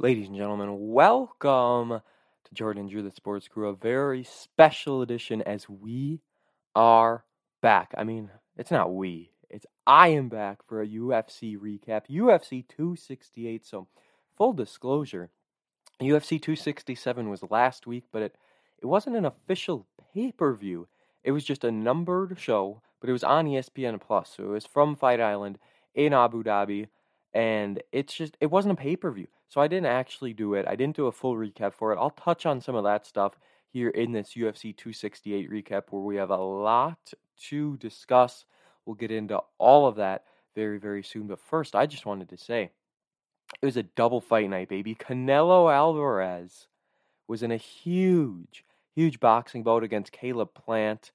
Ladies and gentlemen, welcome to Jordan and Drew the Sports Crew, a very special edition as we are back. I mean, it's not we, it's I am back for a UFC recap, UFC 268. So, full disclosure, UFC 267 was last week, but it, it wasn't an official pay per view. It was just a numbered show, but it was on ESPN Plus. So, it was from Fight Island in Abu Dhabi, and it's just, it wasn't a pay per view. So I didn't actually do it. I didn't do a full recap for it. I'll touch on some of that stuff here in this UFC 268 recap where we have a lot to discuss. We'll get into all of that very, very soon. But first, I just wanted to say it was a double fight night, baby. Canelo Alvarez was in a huge, huge boxing bout against Caleb Plant.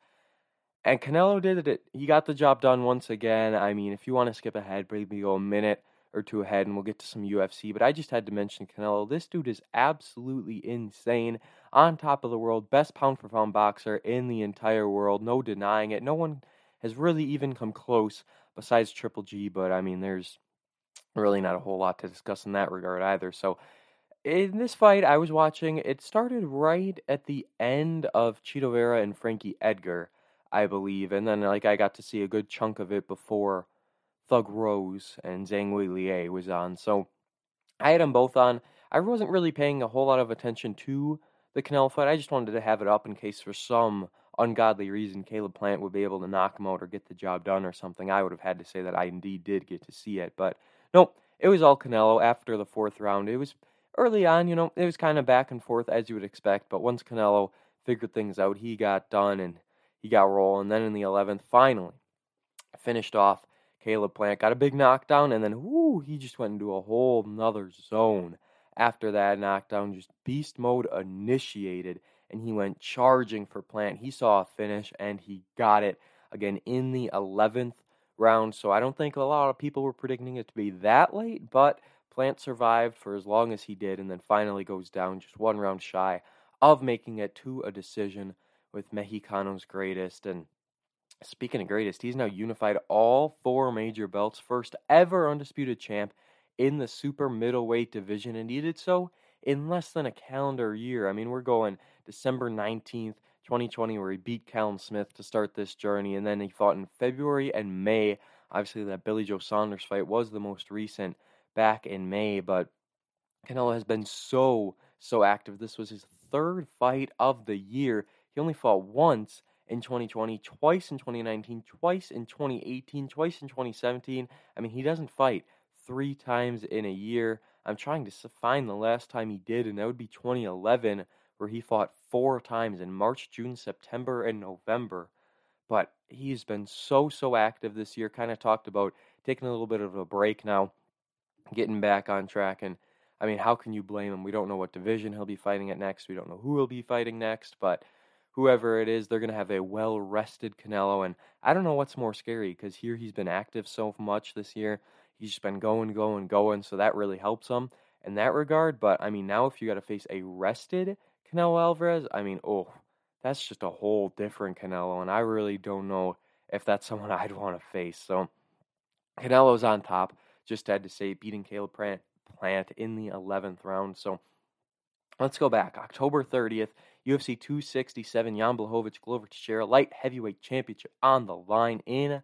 And Canelo did it. He got the job done once again. I mean, if you want to skip ahead, maybe go a minute or two ahead, and we'll get to some UFC. But I just had to mention Canelo. This dude is absolutely insane. On top of the world, best pound for pound boxer in the entire world. No denying it. No one has really even come close besides Triple G. But I mean, there's really not a whole lot to discuss in that regard either. So in this fight, I was watching. It started right at the end of Chito Vera and Frankie Edgar, I believe, and then like I got to see a good chunk of it before Thug Rose and Zhang Weili was on. So I had them both on. I wasn't really paying a whole lot of attention to the Canelo fight. I just wanted to have it up in case for some ungodly reason Caleb Plant would be able to knock him out or get the job done or something. I would have had to say that I indeed did get to see it. But nope, it was all Canelo after the fourth round. It was early on, you know, it was kind of back and forth as you would expect. But once Canelo figured things out, he got done and he got rolling. And then in the 11th, finally finished off Caleb Plant got a big knockdown, and then whoo, he just went into a whole nother zone after that knockdown. Just beast mode initiated, and he went charging for Plant. He saw a finish, and he got it again in the 11th round. So I don't think a lot of people were predicting it to be that late, but Plant survived for as long as he did, and then finally goes down just one round shy of making it to a decision with Mexicano's greatest. And Speaking of greatest, he's now unified all four major belts, first ever undisputed champ in the super middleweight division, and he did so in less than a calendar year. I mean, we're going December 19th, 2020, where he beat Callum Smith to start this journey, and then he fought in February and May. Obviously, that Billy Joe Saunders fight was the most recent back in May, but Canelo has been so, so active. This was his third fight of the year. He only fought once in 2020, twice in 2019, twice in 2018, twice in 2017. I mean, he doesn't fight three times in a year. I'm trying to find the last time he did, and that would be 2011, where he fought four times in March, June, September, and November. But he's been so, so active this year. Kind of talked about taking a little bit of a break now, getting back on track. And I mean, how can you blame him? We don't know what division he'll be fighting at next. We don't know who he'll be fighting next, but whoever it is, they're going to have a well rested Canelo. And I don't know what's more scary because here he's been active so much this year. He's just been going, going, going. So that really helps him in that regard. But I mean, now if you got to face a rested Canelo Alvarez, I mean, oh, that's just a whole different Canelo. And I really don't know if that's someone I'd want to face. So Canelo's on top. Just had to say, beating Caleb Plant in the 11th round. So let's go back. October 30th, UFC 267, Jan Blachowicz, Glover Teixeira, light heavyweight championship on the line in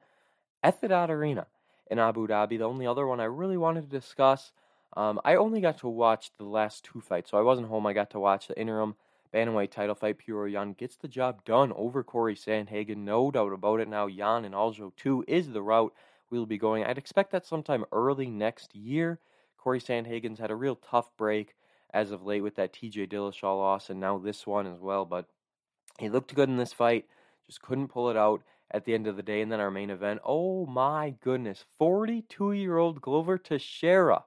Etihad Arena in Abu Dhabi. The only other one I really wanted to discuss, um, I only got to watch the last two fights, so I wasn't home. I got to watch the interim bantamweight title fight. Petr Yan gets the job done over Corey Sandhagen, no doubt about it. Now Yan and Aljo 2 is the route we'll be going. I'd expect that sometime early next year. Corey Sandhagen's had a real tough break as of late with that TJ Dillashaw loss and now this one as well. But he looked good in this fight, just couldn't pull it out at the end of the day. And then our main event, oh my goodness, 42 year old Glover Teixeira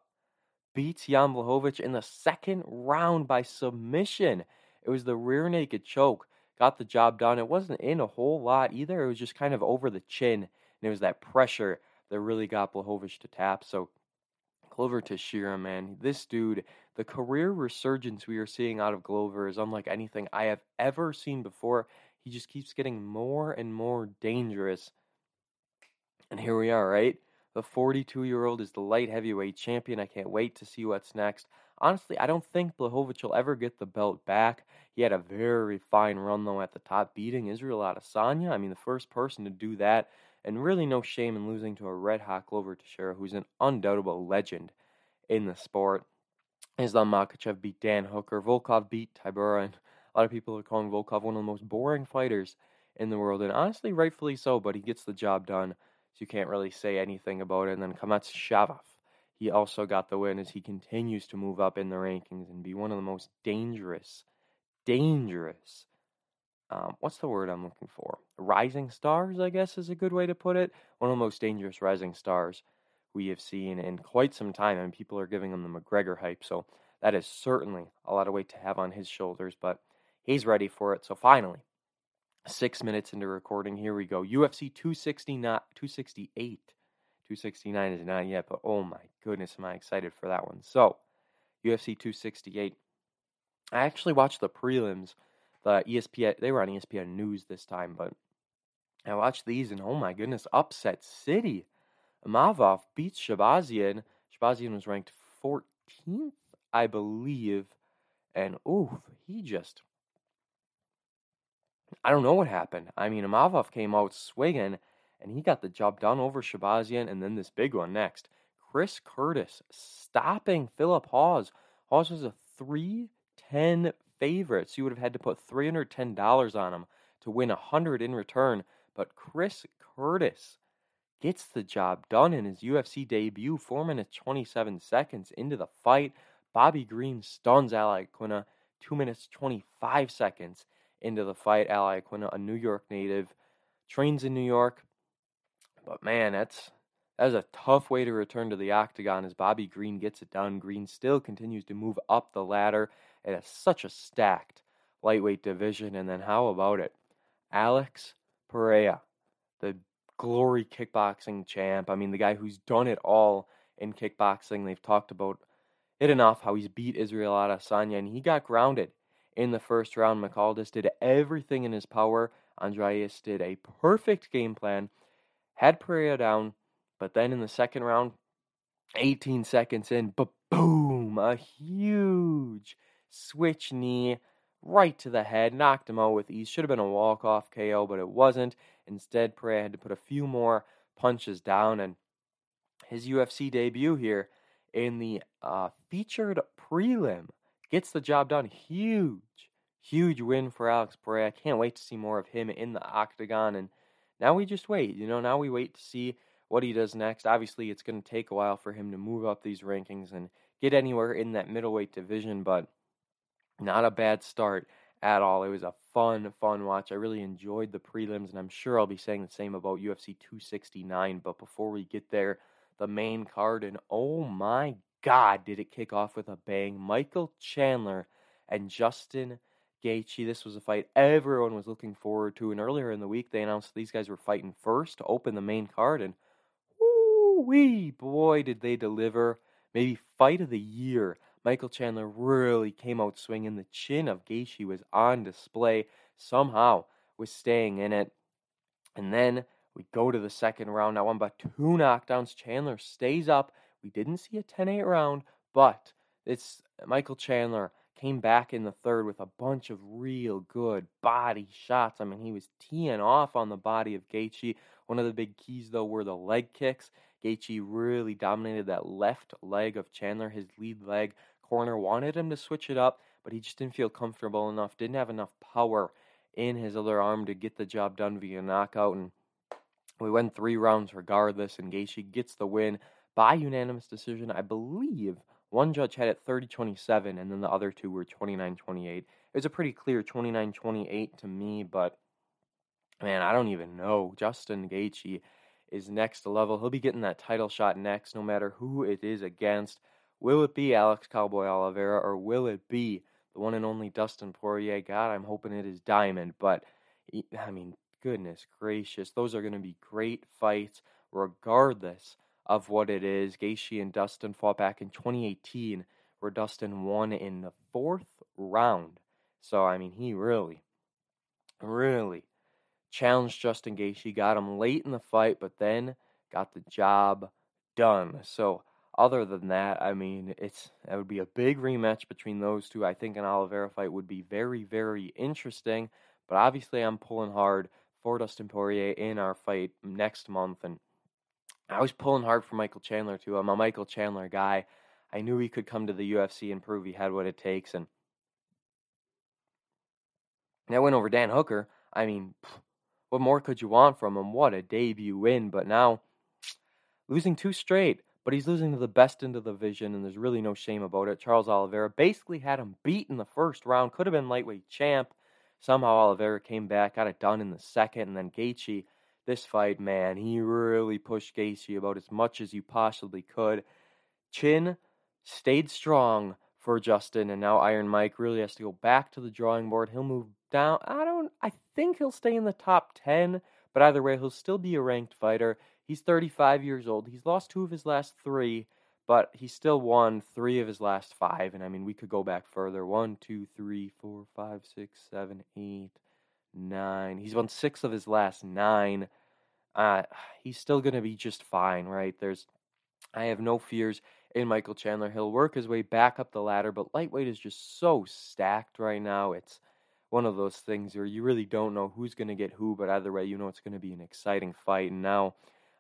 beats Jan Blachowicz in the second round by submission. It was the rear naked choke, got the job done. It wasn't in a whole lot either, it was just kind of over the chin. And it was that pressure that really got Blachowicz to tap. So Glover Teixeira, man, this dude the career resurgence we are seeing out of Glover is unlike anything I have ever seen before. He just keeps getting more and more dangerous. And here we are, right? The 42 year old is the light heavyweight champion. I can't wait to see what's next. Honestly, I don't think Blachowicz will ever get the belt back. He had a very fine run, though, at the top, beating Israel Adesanya. I mean, the first person to do that, and really no shame in losing to a red hot Glover Teixeira, who's an undoubtable legend in the sport. Islam Makhachev beat Dan Hooker. Volkov beat Tybura, and a lot of people are calling Volkov one of the most boring fighters in the world, and honestly, rightfully so, but he gets the job done, so you can't really say anything about it. And then Shavov he also got the win as he continues to move up in the rankings and be one of the most dangerous, dangerous. Um, what's the word I'm looking for? Rising stars, I guess, is a good way to put it. One of the most dangerous rising stars we have seen in quite some time, and people are giving him the McGregor hype. So that is certainly a lot of weight to have on his shoulders, but he's ready for it. So finally, six minutes into recording, here we go. UFC 268 269 is not yet, but oh my goodness, am I excited for that one. So, UFC 268. I actually watched the prelims. The ESPN, they were on ESPN News this time, but I watched these and oh my goodness, upset city. Imavov beats Shahbazyan. Shahbazyan was ranked 14th, I believe. And oof, he just. I don't know what happened. I mean, Imavov came out swinging and he got the job done over Shahbazyan, And then this big one next Chris Curtis stopping Philip Hawes. Hawes was a 310 favorite, so you would have had to put $310 on him to win 100 in return. But Chris Curtis gets the job done in his UFC debut, 4 minutes 27 seconds into the fight. Bobby Green stuns Al Iaquinta 2 minutes 25 seconds into the fight. Al Iaquinta, a New York native, trains in New York, but man, that's that's a tough way to return to the octagon as Bobby Green gets it done. Green still continues to move up the ladder. It has such a stacked lightweight division. And then how about it? Alex Pereira, the glory kickboxing champ. I mean, the guy who's done it all in kickboxing. They've talked about it enough how he's beat Israel Adesanya, and he got grounded in the first round. Michailidis did everything in his power. Andrade did a perfect game plan had Pereira down, but then in the second round, 18 seconds in, but boom, a huge switch knee right to the head, knocked him out with ease. Should have been a walk off KO, but it wasn't. Instead, Pereira had to put a few more punches down, and his UFC debut here in the uh, featured prelim gets the job done. Huge, huge win for Alex Pereira. I can't wait to see more of him in the octagon and now we just wait. You know, now we wait to see what he does next. Obviously, it's going to take a while for him to move up these rankings and get anywhere in that middleweight division, but not a bad start at all. It was a fun, fun watch. I really enjoyed the prelims, and I'm sure I'll be saying the same about UFC 269. But before we get there, the main card, and oh my God, did it kick off with a bang! Michael Chandler and Justin Gaethje. This was a fight everyone was looking forward to, and earlier in the week they announced these guys were fighting first to open the main card, and wee boy did they deliver! Maybe fight of the year. Michael Chandler really came out swinging. The chin of Gaethje was on display. Somehow was staying in it, and then we go to the second round. Now, one by two knockdowns. Chandler stays up. We didn't see a 10-8 round, but it's uh, Michael Chandler Came back in the third with a bunch of real good body shots. I mean, he was teeing off on the body of Gaethje. One of the big keys, though, were the leg kicks. Gaethje really dominated that left leg of Chandler, his lead leg. Corner wanted him to switch it up, but he just didn't feel comfortable enough, didn't have enough power in his other arm to get the job done via knockout. And we went three rounds regardless, and Gaethje gets the win by unanimous decision, I believe, one judge had it 30 27, and then the other two were 29 28. It was a pretty clear 29 28 to me, but man, I don't even know. Justin Gaethje is next level. He'll be getting that title shot next, no matter who it is against. Will it be Alex Cowboy Oliveira or will it be the one and only Dustin Poirier? God, I'm hoping it is Diamond, but I mean, goodness gracious, those are going to be great fights regardless of what it is. Gaethje and Dustin fought back in 2018, where Dustin won in the fourth round. So I mean, he really, really challenged Justin Gaethje, got him late in the fight, but then got the job done. So other than that, I mean, it's that would be a big rematch between those two. I think an Oliveira fight would be very, very interesting. But obviously, I'm pulling hard for Dustin Poirier in our fight next month, and I was pulling hard for Michael Chandler too. I'm a Michael Chandler guy. I knew he could come to the UFC and prove he had what it takes, and that went over Dan Hooker. I mean, what more could you want from him? What a debut win! But now losing two straight, but he's losing to the best in the division, and there's really no shame about it. Charles Oliveira basically had him beat in the first round, could have been lightweight champ. Somehow Oliveira came back, got it done in the second, and then Gaethje, this fight, man, he really pushed Gaethje about as much as you possibly could. Chin stayed strong for Justin, and now Iron Mike really has to go back to the drawing board. He'll move down. I don't. I think he'll stay in the top ten, but either way, he'll still be a ranked fighter. He's 35 years old. He's lost two of his last three, but he still won three of his last five. And I mean, we could go back further. One, two, three, four, five, six, seven, eight, nine. He's won six of his last nine. Uh, he's still going to be just fine, right? There's, I have no fears in Michael Chandler. He'll work his way back up the ladder, but lightweight is just so stacked right now. It's one of those things where you really don't know who's going to get who, but either way, you know it's going to be an exciting fight. And now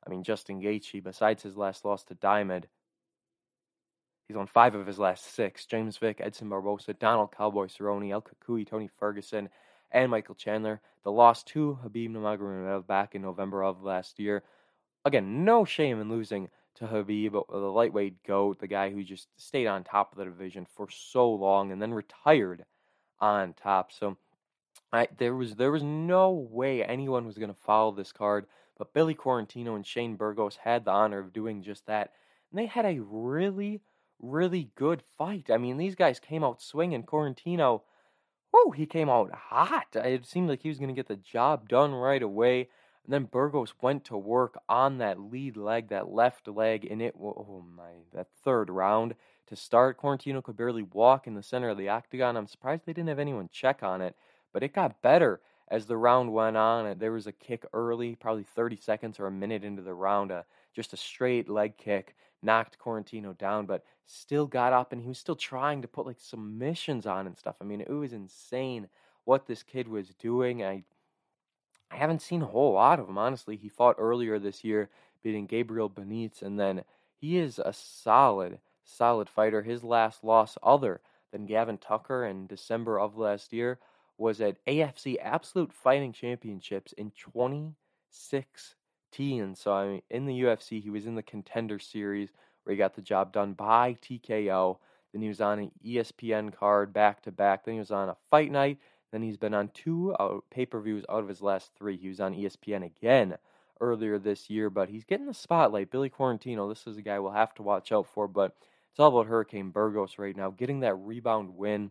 I mean, Justin Gaethje, besides his last loss to Diamond, he's won five of his last six. James Vick, Edson Barboza, Donald Cowboy Cerrone, El Cucuy, Tony Ferguson, and Michael Chandler. The loss to Khabib Nurmagomedov back in November of last year. Again, no shame in losing to Khabib, the lightweight goat, the guy who just stayed on top of the division for so long and then retired on top. So I, there was there was no way anyone was going to follow this card but Billy Quarantillo and Shane Burgos had the honor of doing just that. And they had a really, really good fight. I mean, these guys came out swinging. Quarantillo, whoa, he came out hot. It seemed like he was going to get the job done right away. And then Burgos went to work on that lead leg, that left leg, and it, oh my, that third round to start. Quarantillo could barely walk in the center of the octagon. I'm surprised they didn't have anyone check on it, but it got better as the round went on, there was a kick early, probably 30 seconds or a minute into the round, uh, just a straight leg kick, knocked Quarantillo down, but still got up and he was still trying to put like submissions on and stuff. I mean, it was insane what this kid was doing. I I haven't seen a whole lot of him, honestly. He fought earlier this year, beating Gabriel Benitez, and then he is a solid, solid fighter. His last loss, other than Gavin Tucker in December of last year, was at AFC Absolute Fighting Championships in 2016. So I mean, in the UFC, he was in the Contender Series where he got the job done by TKO. Then he was on an ESPN card back to back. Then he was on a fight night. Then he's been on two uh, pay per views out of his last three. He was on ESPN again earlier this year, but he's getting the spotlight. Billy Quarantillo, this is a guy we'll have to watch out for, but it's all about Hurricane Burgos right now, getting that rebound win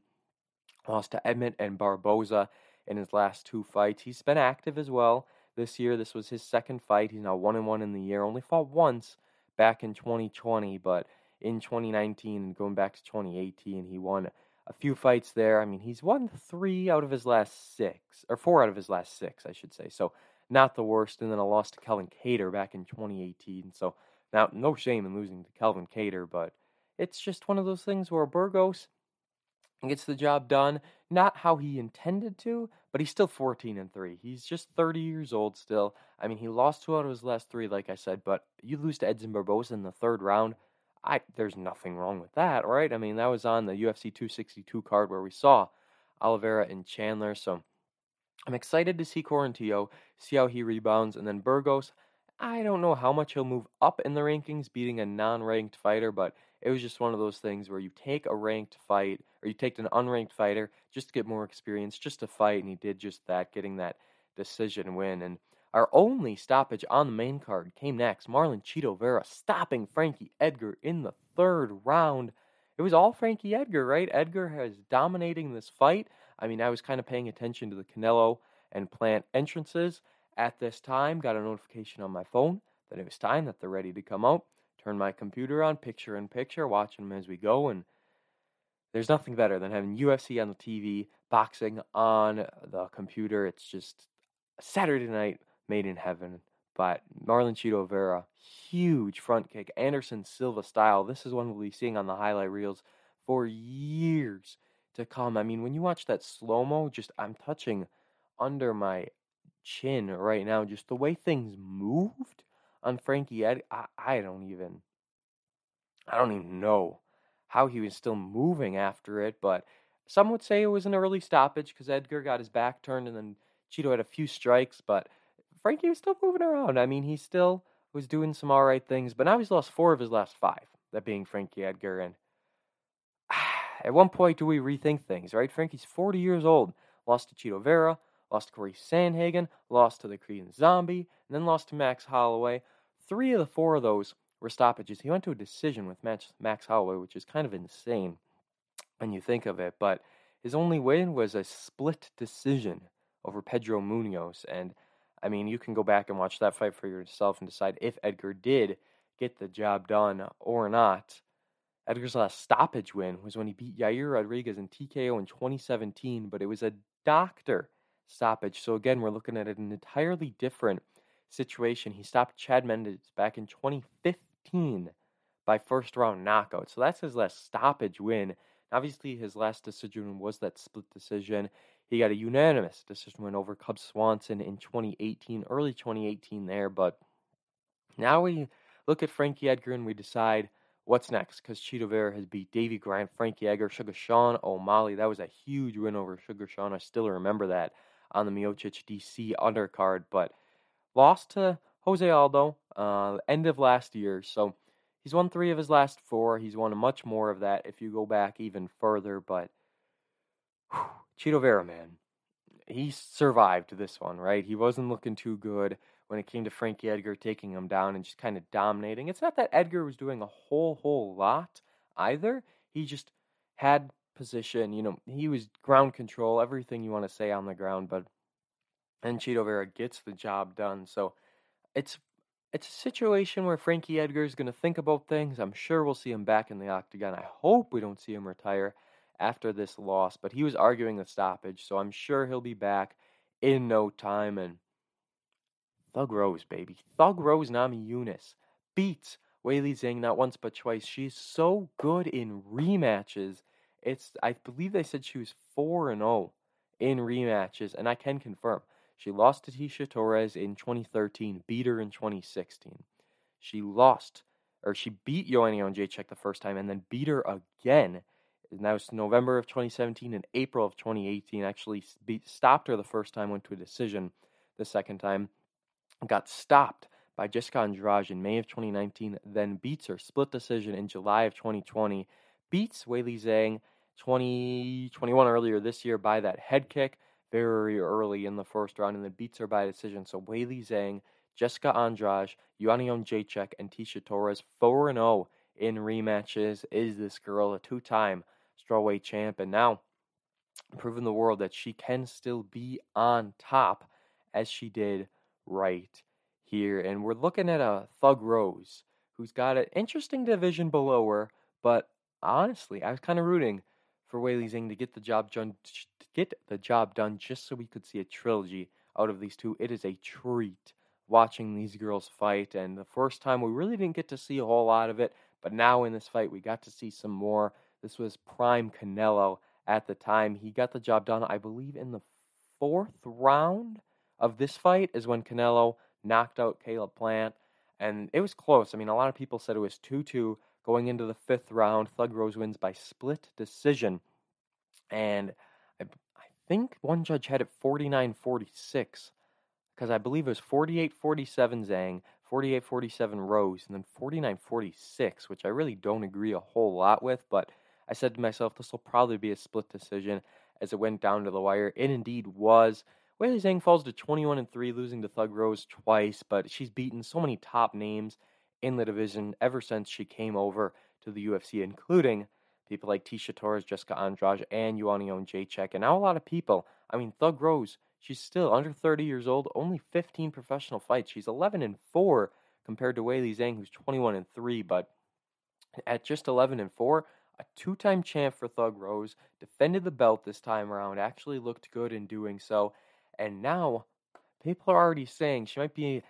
Lost to Emmett and Barboza in his last two fights. He's been active as well this year. This was his second fight. He's now one and one in the year. Only fought once back in 2020, but in 2019 and going back to 2018, he won a few fights there. I mean, he's won three out of his last six, or four out of his last six, I should say. So not the worst. And then a loss to Calvin Kattar back in 2018. So now no shame in losing to Calvin Kattar, but it's just one of those things where Burgos gets the job done. Not how he intended to, but he's still 14 and 3. He's just 30 years old still. I mean, he lost two out of his last three, like I said, but you lose to Edson Barboza in the third round. I there's nothing wrong with that, right? I mean, that was on the UFC 262 card where we saw Oliveira and Chandler. So I'm excited to see Quarantillo, see how he rebounds, and then Burgos. I don't know how much he'll move up in the rankings, beating a non-ranked fighter, but it was just one of those things where you take a ranked fight or you take an unranked fighter just to get more experience, just to fight, and he did just that, getting that decision win. And our only stoppage on the main card came next. Marlon Chito Vera stopping Frankie Edgar in the third round. It was all Frankie Edgar, right? Edgar has dominating this fight. I mean, I was kind of paying attention to the Canelo and Plant entrances at this time. Got a notification on my phone that it was time that they're ready to come out turn my computer on, picture in picture, watching them as we go. And there's nothing better than having UFC on the TV, boxing on the computer. It's just Saturday night made in heaven. But Marlon Chito Vera, huge front kick, Anderson Silva style. This is one we'll be seeing on the highlight reels for years to come. I mean, when you watch that slow mo, just I'm touching under my chin right now, just the way things moved on Frankie Ed, I, I don't even, I don't even know how he was still moving after it. But some would say it was an early stoppage because Edgar got his back turned and then Chito had a few strikes, but Frankie was still moving around. I mean, he still was doing some all right things, but now he's lost four of his last five, that being Frankie Edgar. And at one point, do we rethink things, right? Frankie's 40 years old, lost to Chito Vera, lost to Corey Sandhagen, lost to the Korean Zombie, and then lost to Max Holloway. Three of the four of those were stoppages. He went to a decision with Max, Max Holloway, which is kind of insane when you think of it. But his only win was a split decision over Pedro Munhoz. And I mean, you can go back and watch that fight for yourself and decide if Edgar did get the job done or not. Edgar's last stoppage win was when he beat Yair Rodriguez in TKO in 2017, but it was a doctor stoppage. So again, we're looking at an entirely different situation. He stopped Chad Mendes back in 2015 by first round knockout. So that's his last stoppage win. Obviously, his last decision was that split decision. He got a unanimous decision win over Cub Swanson in 2018, early 2018 there. But now we look at Frankie Edgar and we decide what's next because Chito Vera has beat Davy Grant, Frankie Edgar, Sugar Sean O'Malley. That was a huge win over Sugar Sean. I still remember that on the Miocic DC undercard, but lost to Jose Aldo uh, end of last year. So he's won three of his last four. He's won much more of that if you go back even further. But whew, Chito Vera, man, he survived this one, right? He wasn't looking too good when it came to Frankie Edgar taking him down and just kind of dominating. It's not that Edgar was doing a whole, whole lot either. He just had position. You know, he was ground control, everything you want to say on the ground, but and Chito Vera gets the job done. So it's it's a situation where Frankie Edgar is going to think about things. I'm sure we'll see him back in the octagon. I hope we don't see him retire after this loss, but he was arguing the stoppage, so I'm sure he'll be back in no time. And Thug Rose, baby. Thug Rose Namajunas beats Weili Zhang not once but twice. She's so good in rematches. It's I believe they said she was 4 and 0 in rematches and I can confirm. She lost to Tecia Torres in 2013, beat her in 2016. She lost or she beat Joanna Jędrzejczyk the first time and then beat her again. And that was November of 2017 and April of 2018. Actually beat, stopped her the first time, went to a decision the second time. Got stopped by Jessica Andrade in May of 2019, then beats her split decision in July of 2020. Beats Weili Zhang 2021 earlier this year by that head kick very early in the first round and then beats her by decision. So Weili Zhang, Jessica Andrade, Joanna Jędrzejczyk, and Tecia Torres 4 0 in rematches. Is this girl a two time strawweight champ? And now proving the world that she can still be on top as she did right here. And we're looking at a Thug Rose who's got an interesting division below her, but honestly, I was kind of rooting for Weili Zhang to get the job done, get the job done, just so we could see a trilogy out of these two. It is a treat watching these girls fight, and the first time we really didn't get to see a whole lot of it, but now in this fight we got to see some more. This was prime Canelo at the time. He got the job done, I believe, in the fourth round of this fight is when Canelo knocked out Caleb Plant, and it was close. I mean, a lot of people said it was 2 2 Going into the fifth round, Thug Rose wins by split decision. And I, I think one judge had it 49 46, because I believe it was 48 47 Zhang, 48 47 Rose, and then 49 46, which I really don't agree a whole lot with. But I said to myself, this will probably be a split decision as it went down to the wire. It indeed was. Weili Zhang falls to 21 and 3, losing to Thug Rose twice, but she's beaten so many top names in the division ever since she came over to the UFC, including people like Tecia Torres, Jessica Andrade, and Joanna Jędrzejczyk. And now a lot of people, I mean, Thug Rose, she's still under 30 years old, only 15 professional fights. She's 11 and 4 compared to Weili Zhang, who's 21 and 3. But at just 11 and 4, a two time champ for Thug Rose, defended the belt this time around, actually looked good in doing so. And now people are already saying she might be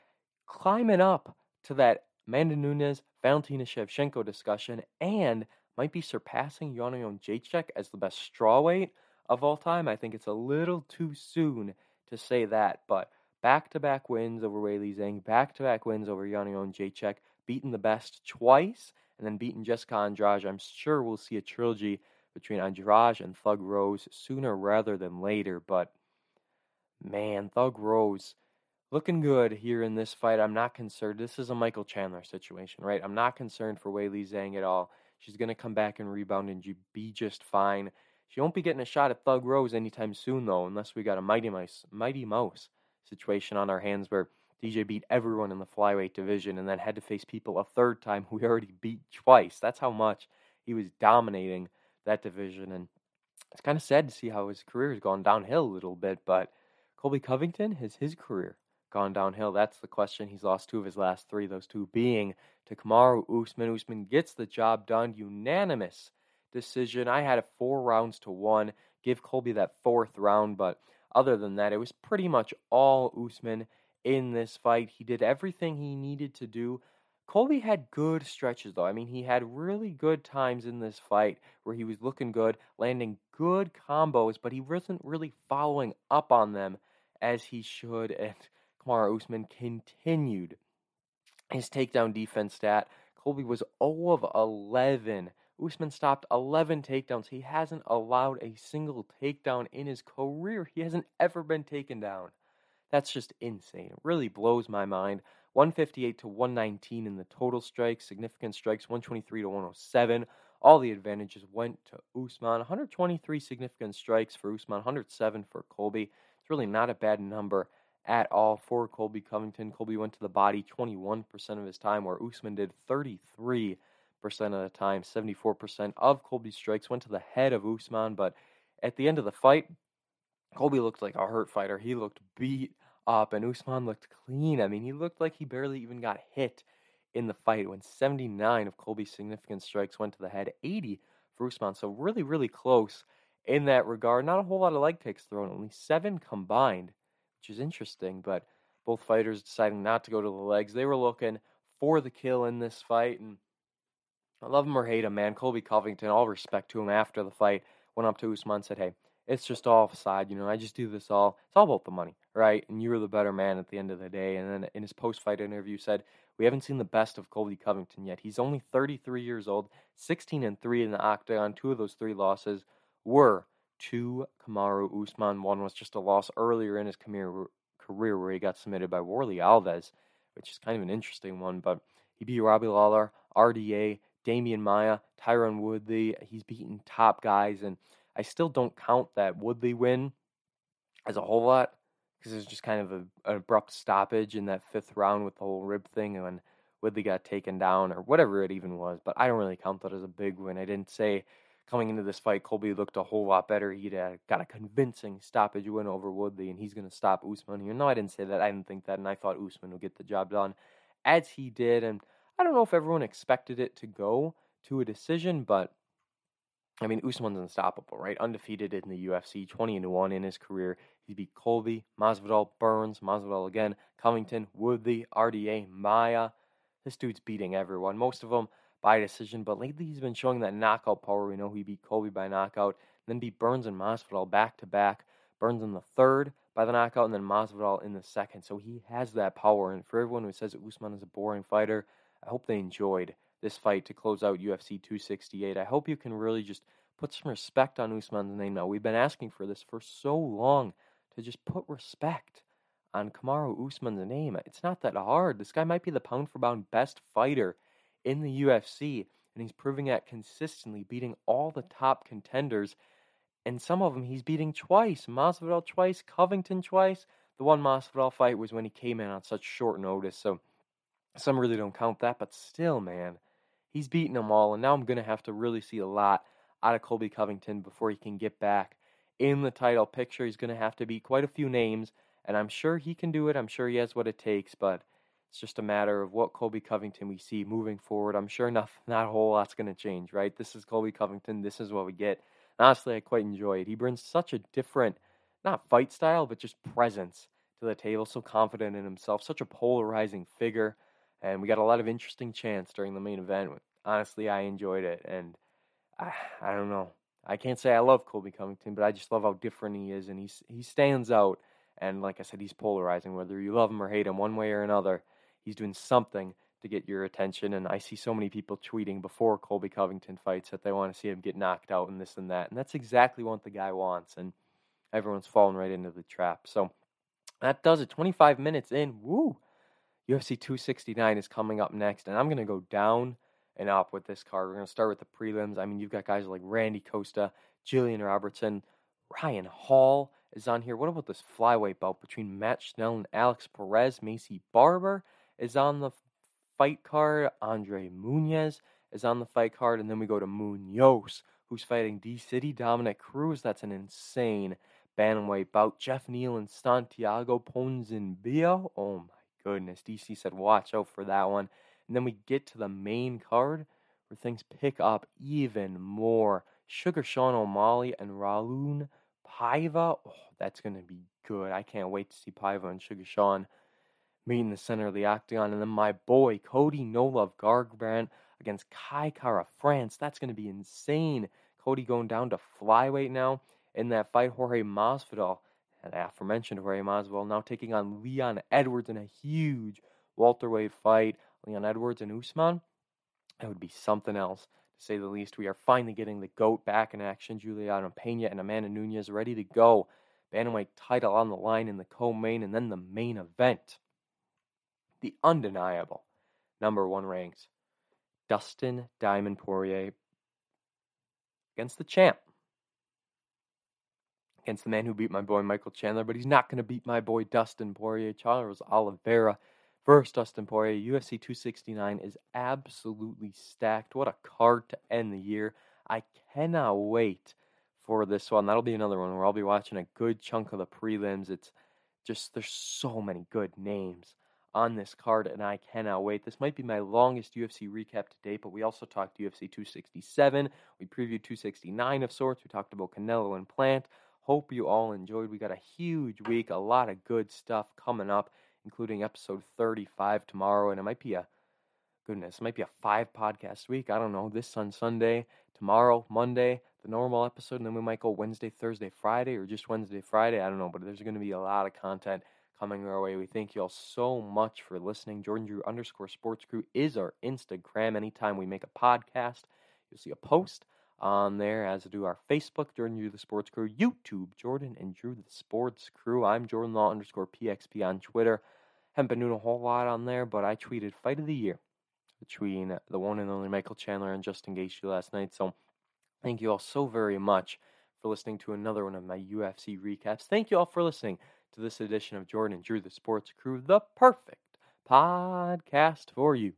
climbing up to that Amanda Nunes Valentina Shevchenko discussion and might be surpassing Yana Jacek as the best strawweight of all time. I think it's a little too soon to say that, but back to back wins over Weili Zhang, back to back wins over Yana Jacek, beaten the best twice, and then beaten Jessica Andrade. I'm sure we'll see a trilogy between Andrade and Thug Rose sooner rather than later, but man, Thug Rose looking good here in this fight. I'm not concerned. This is a Michael Chandler situation, right? I'm not concerned for Weili Zhang at all. She's going to come back and rebound and be just fine. She won't be getting a shot at Thug Rose anytime soon, though, unless we got a Mighty Mouse, Mighty Mouse situation on our hands where DJ beat everyone in the flyweight division and then had to face people a third time who he already beat twice. That's how much he was dominating that division. And it's kind of sad to see how his career has gone downhill a little bit. But Colby Covington has his career gone downhill? That's the question. He's lost two of his last three, those two being to Kamaru Usman. Usman gets the job done, unanimous decision. I had it four rounds to one. Give Colby that fourth round, but other than that, it was pretty much all Usman in this fight. He did everything he needed to do. Colby had good stretches, though. I mean, he had really good times in this fight where he was looking good, landing good combos, but he wasn't really following up on them as he should. And Kamaru Usman continued his takedown defense stat. Colby was 0 of 11. Usman stopped 11 takedowns. He hasn't allowed a single takedown in his career. He hasn't ever been taken down. That's just insane. It really blows my mind. 158 to 119 in the total strikes, significant strikes 123 to 107. All the advantages went to Usman. 123 significant strikes for Usman, 107 for Colby. It's really not a bad number at all for Colby Covington. Colby went to the body 21% of his time, where Usman did 33% of the time. 74% of Colby's strikes went to the head of Usman, but at the end of the fight, Colby looked like a hurt fighter. He looked beat up, and Usman looked clean. I mean, he looked like he barely even got hit in the fight when 79 of Colby's significant strikes went to the head, 80 for Usman. So, really, really close in that regard. Not a whole lot of leg kicks thrown, only seven combined which is interesting. But both fighters deciding not to go to the legs. They were looking for the kill in this fight, and I love him or hate him, man. Colby Covington, all respect to him after the fight, went up to Usman and said, "Hey, it's just all offside. You know, I just do this all. It's all about the money, right? And you're the better man at the end of the day." And then in his post-fight interview, said, "We haven't seen the best of Colby Covington yet. He's only 33 years old, 16 and three in the octagon. Two of those three losses were to Kamaru Usman. One was just a loss earlier in his career, career where he got submitted by Warlley Alves, which is kind of an interesting one. But he beat Robbie Lawler, RDA, Demian Maya, Tyron Woodley. He's beaten top guys, and I still don't count that Woodley win as a whole lot because it was just kind of a, an abrupt stoppage in that fifth round with the whole rib thing and when Woodley got taken down or whatever it even was. But I don't really count that as a big win. I didn't say coming into this fight, Colby looked a whole lot better. He'd uh, got a convincing stoppage win over Woodley, and he's going to stop Usman here. No, I didn't say that. I didn't think that, and I thought Usman would get the job done as he did. And I don't know if everyone expected it to go to a decision, but I mean, Usman's unstoppable, right? Undefeated in the UFC, 20 and 1 in his career. He beat Colby, Masvidal, Burns, Masvidal again, Covington, Woodley, RDA, Maya. This dude's beating everyone. Most of them by decision, but lately he's been showing that knockout power. We know he beat Colby by knockout, then beat Burns and Masvidal back to back. Burns in the third by the knockout, and then Masvidal in the second. So he has that power. And for everyone who says that Usman is a boring fighter, I hope they enjoyed this fight to close out UFC 268. I hope you can really just put some respect on Usman's name now. We've been asking for this for so long to just put respect on Kamaru Usman's name. It's not that hard. This guy might be the pound for pound best fighter in the UFC, and he's proving that consistently, beating all the top contenders. And some of them he's beating twice Masvidal twice, Covington twice. The one Masvidal fight was when he came in on such short notice, so some really don't count that, but still, man, he's beating them all. And now I'm going to have to really see a lot out of Colby Covington before he can get back in the title picture. He's going to have to beat quite a few names, and I'm sure he can do it. I'm sure he has what it takes, but it's just a matter of what Colby Covington we see moving forward. I'm sure not, not a whole lot's going to change, right? This is Colby Covington. This is what we get. And honestly, I quite enjoy it. He brings such a different, not fight style, but just presence to the table, so confident in himself, such a polarizing figure. And we got a lot of interesting chants during the main event. Honestly, I enjoyed it. And I, I don't know. I can't say I love Colby Covington, but I just love how different he is. And he's, he stands out. And like I said, he's polarizing. Whether you love him or hate him, one way or another, he's doing something to get your attention. And I see so many people tweeting before Colby Covington fights that they want to see him get knocked out and this and that. And that's exactly what the guy wants. And everyone's falling right into the trap. So that does it. 25 minutes in. Woo! UFC 269 is coming up next. And I'm going to go down and up with this card. We're going to start with the prelims. I mean, you've got guys like Randy Costa, Jillian Robertson, Ryan Hall is on here. What about this flyweight bout between Matt Schnell and Alex Perez? Maycee Barber is on the fight card. Andre Muniz is on the fight card. And then we go to Munhoz, who's fighting D City Dominick Cruz. That's an insane bantamweight bout. Geoff Neal and Santiago Ponzinibbio. Oh my goodness. DC said, watch out for that one. And then we get to the main card where things pick up even more. Sugar Sean O'Malley and Raulian Paiva. Oh, that's going to be good. I can't wait to see Paiva and Sugar Sean meet in the center of the octagon. And then my boy, Cody No Love Garbrandt against Kai Kara-France. That's going to be insane. Cody going down to flyweight now in that fight. Jorge Masvidal, and aforementioned Jorge Masvidal, now taking on Leon Edwards in a huge welterweight fight. Leon Edwards and Usman. That would be something else, to say the least. We are finally getting the GOAT back in action. Juliana Pena and Amanda Nunes ready to go. Bantamweight title on the line in the co-main, and then the main event. The undeniable number one ranks Dustin Diamond Poirier against the champ. Against the man who beat my boy Michael Chandler, but he's not going to beat my boy Dustin Poirier. Charles Oliveira versus Dustin Poirier. UFC 269 is absolutely stacked. What a card to end the year. I cannot wait for this one. That'll be another one where I'll be watching a good chunk of the prelims. It's just, there's so many good names on this card, and I cannot wait. This might be my longest UFC recap to date, but we also talked to UFC 267. We previewed 269 of sorts. We talked about Canelo and Plant. Hope you all enjoyed. We got a huge week, a lot of good stuff coming up, including episode 35 tomorrow, and it might be a goodness, it might be a five podcast week. I don't know. This on Sunday, tomorrow, Monday, the normal episode, and then we might go Wednesday, Thursday, Friday, or just Wednesday, Friday. I don't know, but there's going to be a lot of content coming our way. We thank you all so much for listening. Jordan Drew underscore sports crew is our Instagram. Anytime we make a podcast, you'll see a post on there, as do our Facebook, Jordan Drew the Sports Crew, YouTube, Jordan and Drew the Sports Crew. I'm Jordan Law underscore PXP on Twitter. Haven't been doing a whole lot on there, but I tweeted fight of the year between the one and only Michael Chandler and Justin Gaethje last night. So thank you all so very much for listening to another one of my UFC recaps. Thank you all for listening to this edition of Jordan and Drew the Sports Crew, the perfect podcast for you.